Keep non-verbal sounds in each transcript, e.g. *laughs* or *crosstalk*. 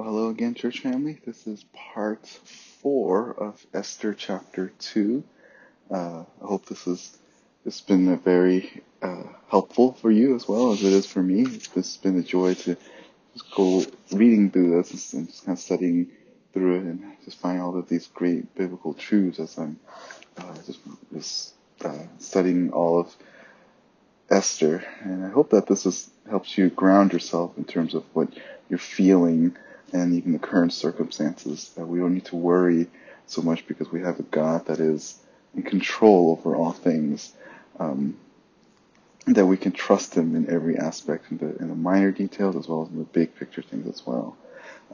Well, hello again, church family. This is part four of Esther chapter two. Uh, I hope this has it's been very uh, helpful for you as well as it is for me. It's just been a joy to just go reading through this and just kind of studying through it and just finding all of these great biblical truths as I'm uh, just, just uh, studying all of Esther. And I hope that this is, helps you ground yourself in terms of what you're feeling and even the current circumstances. That we don't need to worry so much because we have a God that is in control over all things. Um, that we can trust Him in every aspect, in the, in the minor details as well as in the big picture things as well.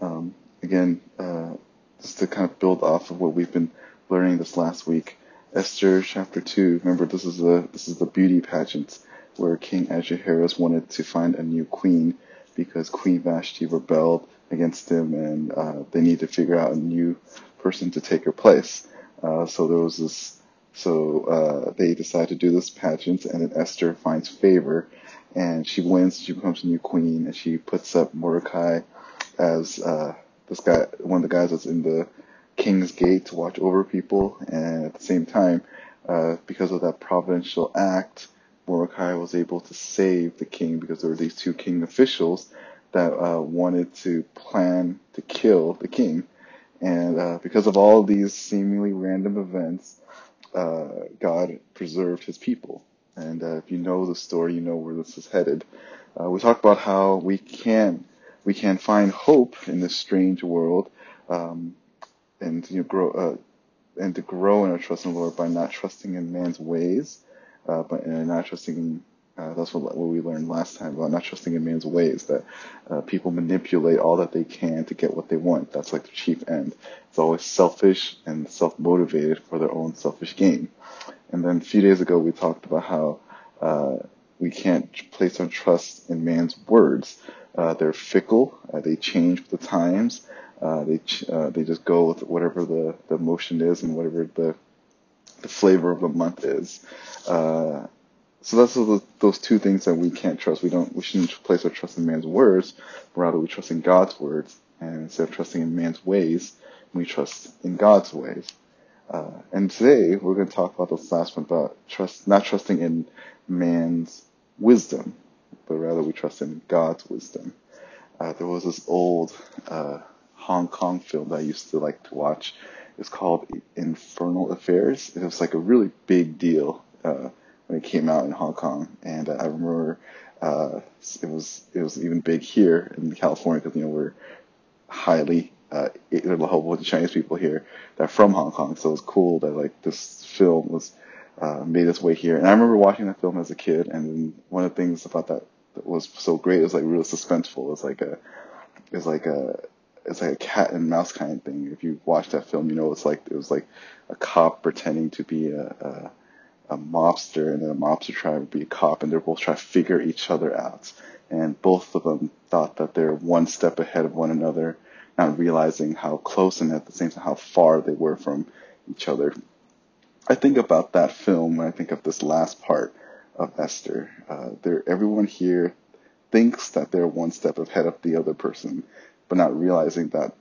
Um, again, uh, just to kind of build off of what we've been learning this last week, Esther chapter two. Remember, this is the this is the beauty pageant where King Ahasuerus wanted to find a new queen because Queen Vashti rebelled against him, and uh, they need to figure out a new person to take her place. Uh, so there was this. So uh, they decide to do this pageant, and then Esther finds favor, and she wins. She becomes a new queen, and she puts up Mordecai as uh, this guy, one of the guys that's in the king's gate to watch over people, and at the same time, uh, because of that providential act, Mordecai was able to save the king because there were these two king officials that uh, wanted to plan to kill the king. And uh, because of all of these seemingly random events, uh, God preserved his people. And uh, if you know the story, you know where this is headed. Uh, we talk about how we can we can find hope in this strange world, um, and you know, grow uh, and to grow in our trust in the Lord by not trusting in man's ways, uh, but and not trusting in uh, that's what, what we learned last time about not trusting in man's ways, that uh, people manipulate all that they can to get what they want. That's like the chief end. It's always selfish and self motivated for their own selfish gain. And then a few days ago, we talked about how uh, we can't place our trust in man's words. Uh, they're fickle, uh, they change with the times. Uh, they uh, they just go with whatever the, the motion is and whatever the the flavor of the month is. Uh, so that's those, two things that we can't trust. We don't we shouldn't place our trust in man's words, rather we trust in God's words. And instead of trusting in man's ways, we trust in God's ways. Uh, and today we're going to talk about this last one about trust, not trusting in man's wisdom, but rather we trust in God's wisdom. Uh, there was this old uh, Hong Kong film that I used to like to watch. It's called Infernal Affairs. It was like a really big deal uh, when it came out in Hong Kong, and I remember uh, it was it was even big here in California because you know we're highly uh, there's a whole bunch of Chinese people here that are from Hong Kong, so it was cool that like this film was uh, made its way here. And I remember watching that film as a kid, and one of the things about that that was so great it was like really suspenseful. It's like a it's like a it's like a cat and mouse kind of thing. If you watch that film, you know it's like it was like a cop pretending to be a, a a mobster and then a mobster trying to be a cop, and they're both trying to figure each other out. And both of them thought that they're one step ahead of one another, not realizing how close and at the same time how far they were from each other. I think about that film when I think of this last part of Esther. Uh, there, everyone here thinks that they're one step ahead of the other person, but not realizing that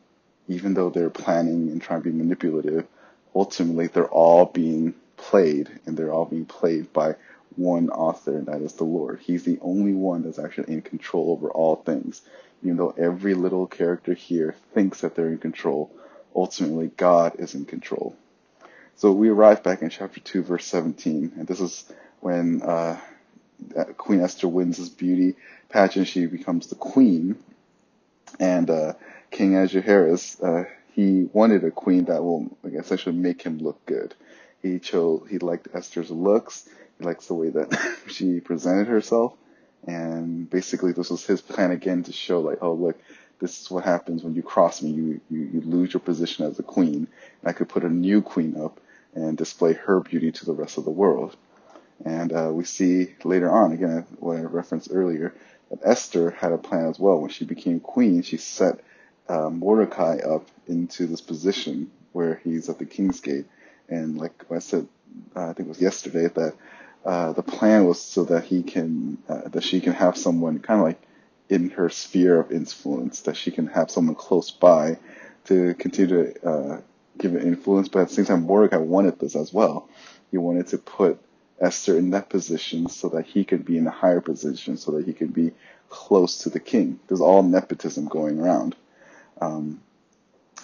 even though they're planning and trying to be manipulative, ultimately they're all being played, and they're all being played by one author, and that is the Lord. He's the only one that's actually in control over all things. Even though every little character here thinks that they're in control, ultimately God is in control. So we arrive back in chapter 2, verse 17, and this is when uh, Queen Esther wins this beauty pageant. She becomes the queen, and uh, King Ahasuerus, uh, he wanted a queen that will like, essentially make him look good. He chose, he liked Esther's looks. He likes the way that *laughs* she presented herself. And basically this was his plan again to show like, oh look, this is what happens when you cross me. You, you, you lose your position as a queen. And I could put a new queen up and display her beauty to the rest of the world. And uh, we see later on, again, what I referenced earlier, that Esther had a plan as well. When she became queen, she set uh, Mordecai up into this position where he's at the king's gate. And like I said, uh, I think it was yesterday that uh, the plan was so that he can, uh, that she can have someone kind of like in her sphere of influence, that she can have someone close by to continue to uh, give influence. But at the same time, Mordecai wanted this as well. He wanted to put Esther in that position so that he could be in a higher position, so that he could be close to the king. There's all nepotism going around. Um,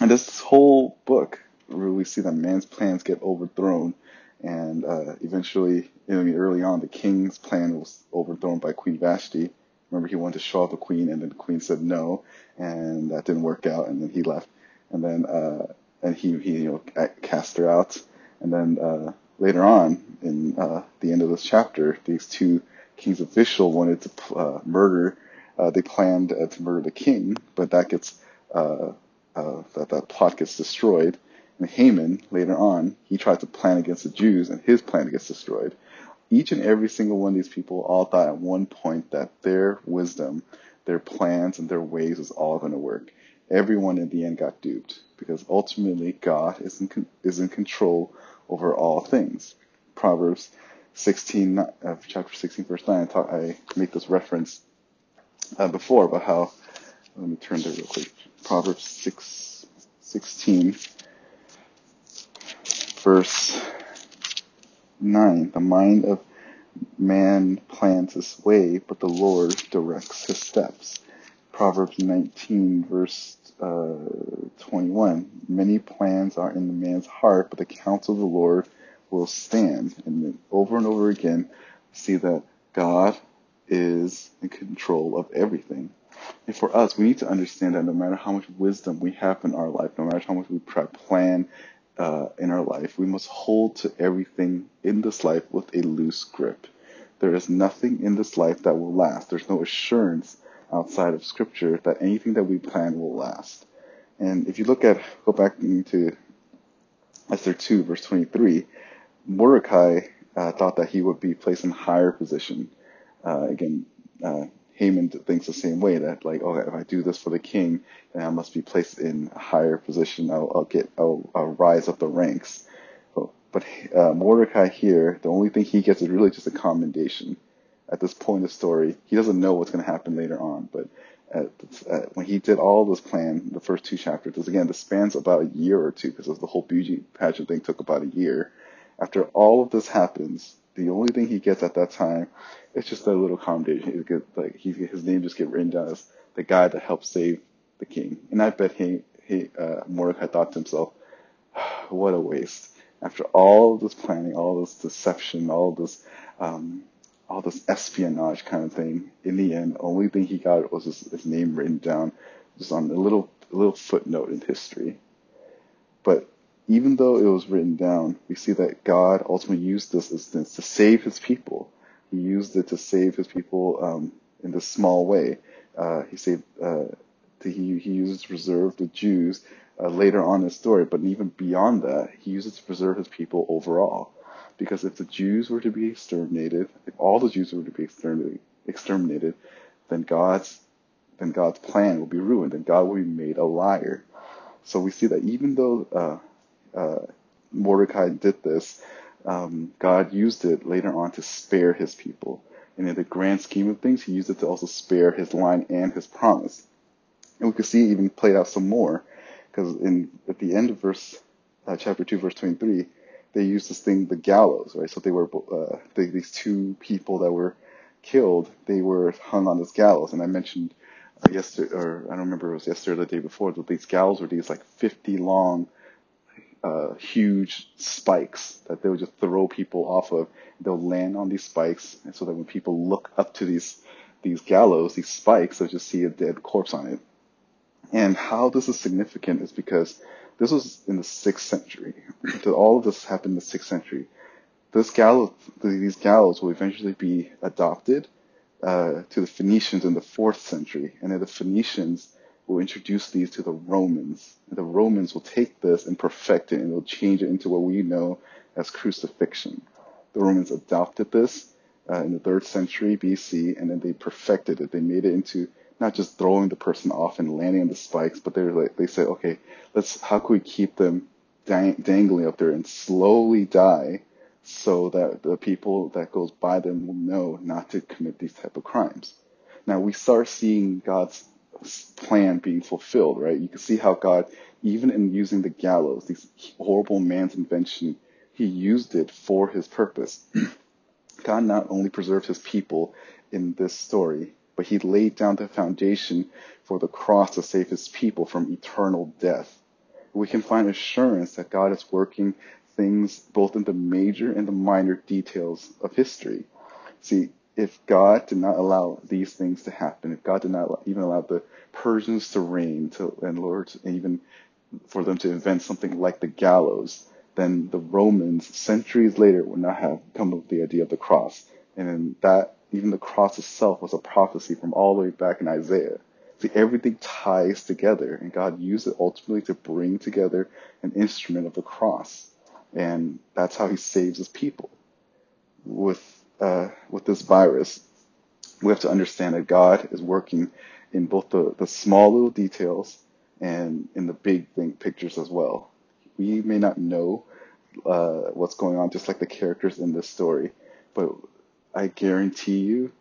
and this whole book, where we see that man's plans get overthrown. And uh, eventually, I mean, early on, the king's plan was overthrown by Queen Vashti. Remember, he wanted to show off the queen, and then the queen said no, and that didn't work out, and then he left. And then, uh, and he, he you know, cast her out. And then uh, later on, in uh, the end of this chapter, these two king's official wanted to uh, murder. Uh, they planned uh, to murder the king, but that gets uh, uh, that that plot gets destroyed. And Haman later on, he tried to plan against the Jews, and his plan gets destroyed. Each and every single one of these people all thought at one point that their wisdom, their plans, and their ways was all going to work. Everyone in the end got duped because ultimately God is in, is in control over all things. Proverbs 16, uh, chapter 16, verse 9, I, talk, I make this reference uh, before about how, let me turn there real quick. Proverbs 6, 16, verse 9. The mind of man plans his way, but the Lord directs his steps. Proverbs 19, verse uh, 21. Many plans are in the man's heart, but the counsel of the Lord will stand. And then over and over again, see that God is in control of everything. And for us, we need to understand that no matter how much wisdom we have in our life, no matter how much we try plan uh, in our life, we must hold to everything in this life with a loose grip. There is nothing in this life that will last. There's no assurance outside of Scripture that anything that we plan will last. And if you look at, go back into Esther 2, verse 23, Mordecai uh, thought that he would be placed in higher position. Uh, again, uh, Haman thinks the same way that like, oh, if I do this for the king, then I must be placed in a higher position. I'll, I'll get, I'll, I'll, rise up the ranks. But, but uh, Mordecai here, the only thing he gets is really just a commendation. At this point in the story, he doesn't know what's going to happen later on. But at, at, when he did all this plan, the first two chapters, because again, this spans about a year or two, because the whole beauty pageant thing took about a year. After all of this happens, the only thing he gets at that time is just a little commendation. He gets, like he, his name just get written down as the guy that helped save the king. And I bet he, he uh, Mordecai thought to himself, *sighs* what a waste. After all this planning, all this deception, all this, um, all this espionage kind of thing, in the end, only thing he got was his, his name written down just on a little, a little footnote in history. But even though it was written down, we see that God ultimately used this instance to save his people. He used it to save his people um, in this small way. Uh, he saved, uh, he, he used it to preserve the Jews uh, later on in the story, but even beyond that, he uses to preserve his people overall. Because if the Jews were to be exterminated, if all the Jews were to be exterminated, then God's then God's plan will be ruined, and God will be made a liar. So we see that even though uh, uh, Mordecai did this, um, God used it later on to spare his people. And in the grand scheme of things, he used it to also spare his line and his promise. And we could see it even played out some more, because in at the end of verse uh, chapter two, verse twenty-three, they used this thing, the gallows, right? So they were uh, they, these two people that were killed, they were hung on this gallows. And I mentioned uh, yesterday, or I don't remember it was yesterday or the day before, that these gallows were these like fifty long uh, huge spikes that they would just throw people off of. They'll land on these spikes, and so that when people look up to these these gallows, these spikes, they'll just see a dead corpse on it. And how this is significant is because this was in the sixth century. all of this happened in the sixth century. This gallows, these gallows will eventually be adopted uh, to the Phoenicians in the fourth century, and then the Phoenicians will introduce these to the Romans. And the Romans will take this and perfect it and they'll change it into what we know as crucifixion. The Romans adopted this uh, in the third century BC and then they perfected it. They made it into not just throwing the person off and landing on the spikes, but they like, they said, okay, let's, how can we keep them dang, dangling up there and slowly die so that the people that goes by them will know not to commit these type of crimes. Now we start seeing God's plan being fulfilled, right? You can see how God, even in using the gallows, these horrible man's invention, he used it for his purpose. *clears throat* God not only preserved his people in this story, but he laid down the foundation for the cross to save his people from eternal death. We can find assurance that God is working things both in the major and the minor details of history. See, if God did not allow these things to happen, if God did not even allow the Persians to reign, to, and Lord, even for them to invent something like the gallows, then the Romans, centuries later, would not have come up with the idea of the cross. And that, even the cross itself was a prophecy from all the way back in Isaiah. See, everything ties together, and God used it ultimately to bring together an instrument of the cross. And that's how he saves his people. With, uh, with this virus, we have to understand that God is working in both the, the small little details and in the big thing, pictures as well. We may not know uh, what's going on, just like the characters in this story, but I guarantee you,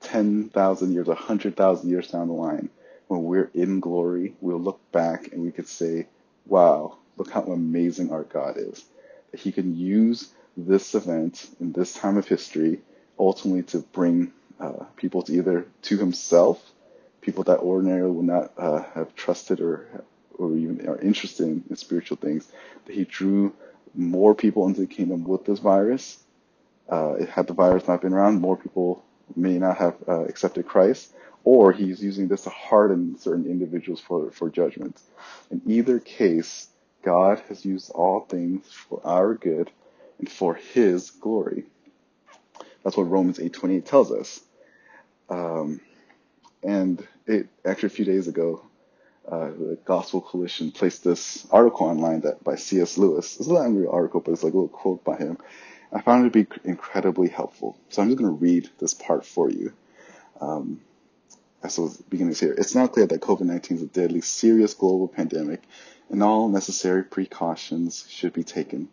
10,000 years, 100,000 years down the line, when we're in glory, we'll look back and we could say, wow, look how amazing our God is. That He can use this event in this time of history ultimately to bring uh, people to either to Himself people that ordinarily would not uh, have trusted or or even are interested in, in, spiritual things, that he drew more people into the kingdom with this virus. Uh, had the virus not been around, more people may not have uh, accepted Christ, or he's using this to harden certain individuals for, for judgment. In either case, God has used all things for our good and for his glory. That's what Romans 8.28 tells us. Um, and it actually a few days ago, uh, the Gospel Coalition placed this article online that by C.S. Lewis. It's not a real article, but it's like a little quote by him. I found it to be incredibly helpful. So I'm just going to read this part for you. Um, so beginnings here. It's now clear that COVID-19 is a deadly, serious global pandemic, and all necessary precautions should be taken.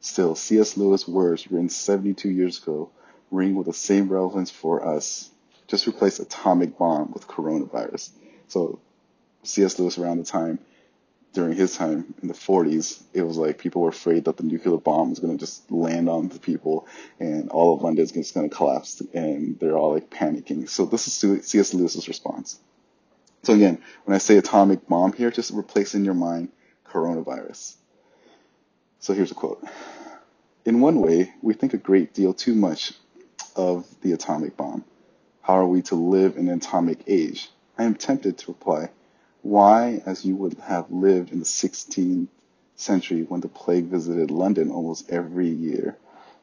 Still, C.S. Lewis' words written 72 years ago ring with the same relevance for us just replace atomic bomb with coronavirus. So C.S. Lewis around the time, during his time in the 40s, it was like people were afraid that the nuclear bomb was going to just land on the people and all of London is going to collapse and they're all like panicking. So this is C.S. Lewis's response. So again, when I say atomic bomb here, just replace in your mind coronavirus. So here's a quote. In one way, we think a great deal too much of the atomic bomb. How are we to live in an atomic age? I am tempted to reply, why, as you would have lived in the 16th century when the plague visited London almost every year,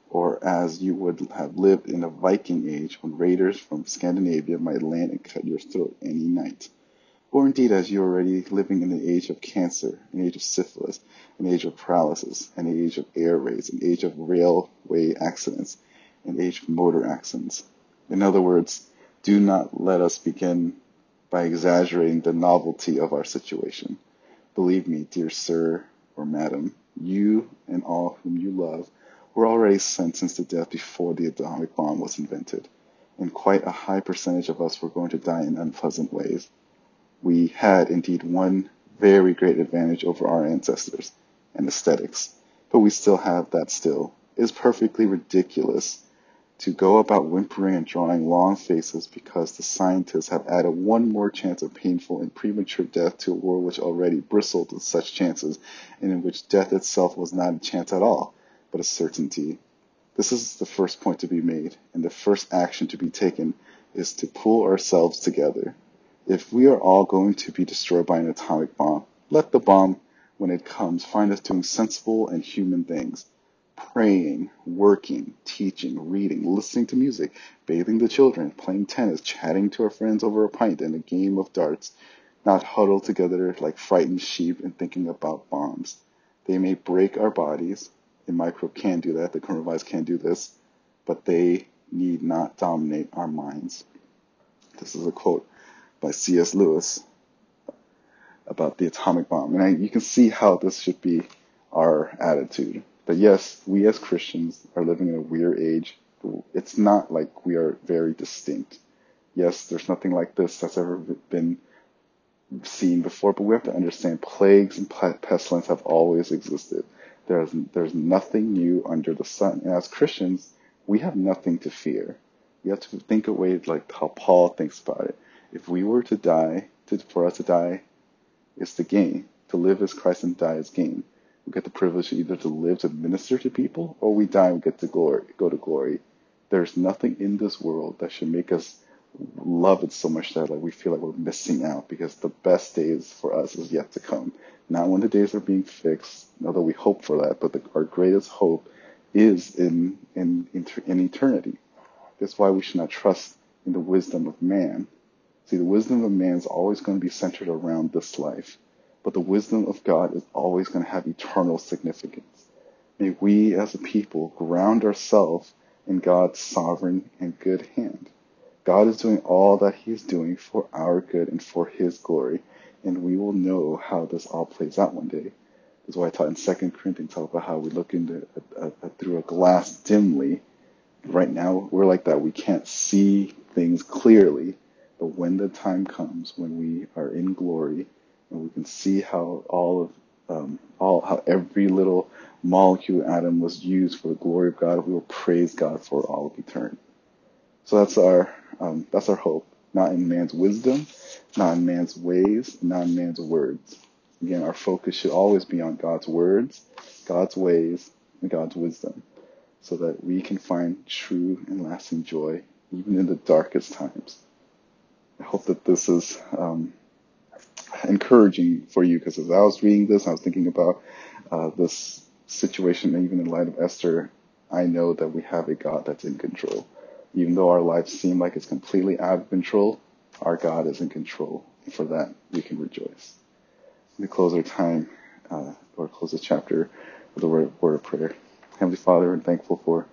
or as you would have lived in the Viking age when raiders from Scandinavia might land and cut your throat any night. Or indeed as you are already living in the age of cancer, an age of syphilis, an age of paralysis, an age of air raids, an age of railway accidents, an age of motor accidents. In other words, do not let us begin by exaggerating the novelty of our situation. Believe me, dear sir or madam, you and all whom you love were already sentenced to death before the atomic bomb was invented, and quite a high percentage of us were going to die in unpleasant ways. We had indeed one very great advantage over our ancestors, anesthetics, but we still have that still. It is perfectly ridiculous to go about whimpering and drawing long faces because the scientists have added one more chance of painful and premature death to a world which already bristled with such chances, and in which death itself was not a chance at all, but a certainty. This is the first point to be made, and the first action to be taken is to pull ourselves together. If we are all going to be destroyed by an atomic bomb, let the bomb, when it comes, find us doing sensible and human things praying, working, teaching, reading, listening to music, bathing the children, playing tennis, chatting to our friends over a pint and a game of darts, not huddled together like frightened sheep and thinking about bombs. They may break our bodies. The microbe can do that. The coronavirus can do this, but they need not dominate our minds. This is a quote by C.S. Lewis about the atomic bomb. And I, you can see how this should be our attitude that yes, we as Christians are living in a weird age. It's not like we are very distinct. Yes, there's nothing like this that's ever been seen before, but we have to understand plagues and pestilence have always existed. There's, there's nothing new under the sun. And as Christians, we have nothing to fear. We have to think of ways like how Paul thinks about it. If we were to die, to, for us to die is the gain. To live is Christ and die is gain. We get the privilege either to live to minister to people, or we die and get to glory, go to glory. There's nothing in this world that should make us love it so much that like we feel like we're missing out because the best days for us is yet to come. Not when the days are being fixed, although we hope for that, but the, our greatest hope is in, in, in, in eternity. That's why we should not trust in the wisdom of man. See, the wisdom of man is always going to be centered around this life, but the wisdom of God is always going to have eternal significance. May we as a people ground ourselves in God's sovereign and good hand. God is doing all that He is doing for our good and for His glory, and we will know how this all plays out one day. That's why I taught in Second Corinthians talk about how we look into a, a, a, through a glass dimly. Right now, we're like that. We can't see things clearly, but when the time comes, when we are in glory, and we can see how all of um, all how every little molecule atom was used for the glory of God, we will praise God for all of eternity. So that's our um, that's our hope, not in man's wisdom, not in man's ways, not in man's words. Again, our focus should always be on God's words, God's ways, and God's wisdom, so that we can find true and lasting joy even in the darkest times. I hope that this is um, encouraging for you because as I was reading this, I was thinking about uh, this situation, and even in light of Esther. I know that we have a God that's in control. Even though our lives seem like it's completely out of control, our God is in control. And for that, we can rejoice. Me close our time, uh, or close the chapter with a word, word of prayer. Heavenly Father, I'm thankful for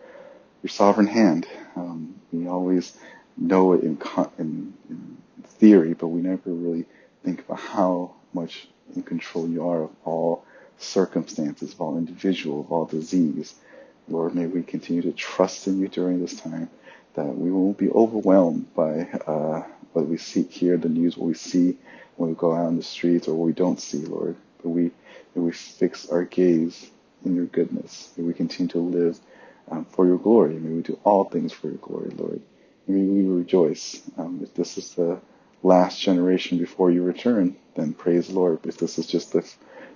your sovereign hand. Um, we always know it in, in, in theory, but we never really think about how much in control you are of all circumstances, of all individual, of all disease. Lord, may we continue to trust in you during this time that we won't be overwhelmed by uh, what we see, here, the news, what we see when we go out in the streets, or what we don't see, Lord. But we, may we fix our gaze in your goodness. May we continue to live um, for your glory. May we do all things for your glory, Lord. May we rejoice. Um, if this is the last generation before you return, then praise the Lord. If this is just the,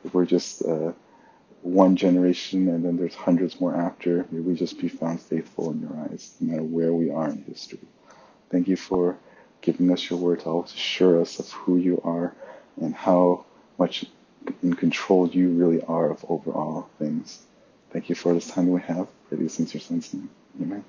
if we're just uh, one generation and then there's hundreds more after. May we just be found faithful in your eyes, no matter where we are in history. Thank you for giving us your word to always assure us of who you are and how much in control you really are of over all things. Thank you for this time we have. Pray these things your son's name. Amen.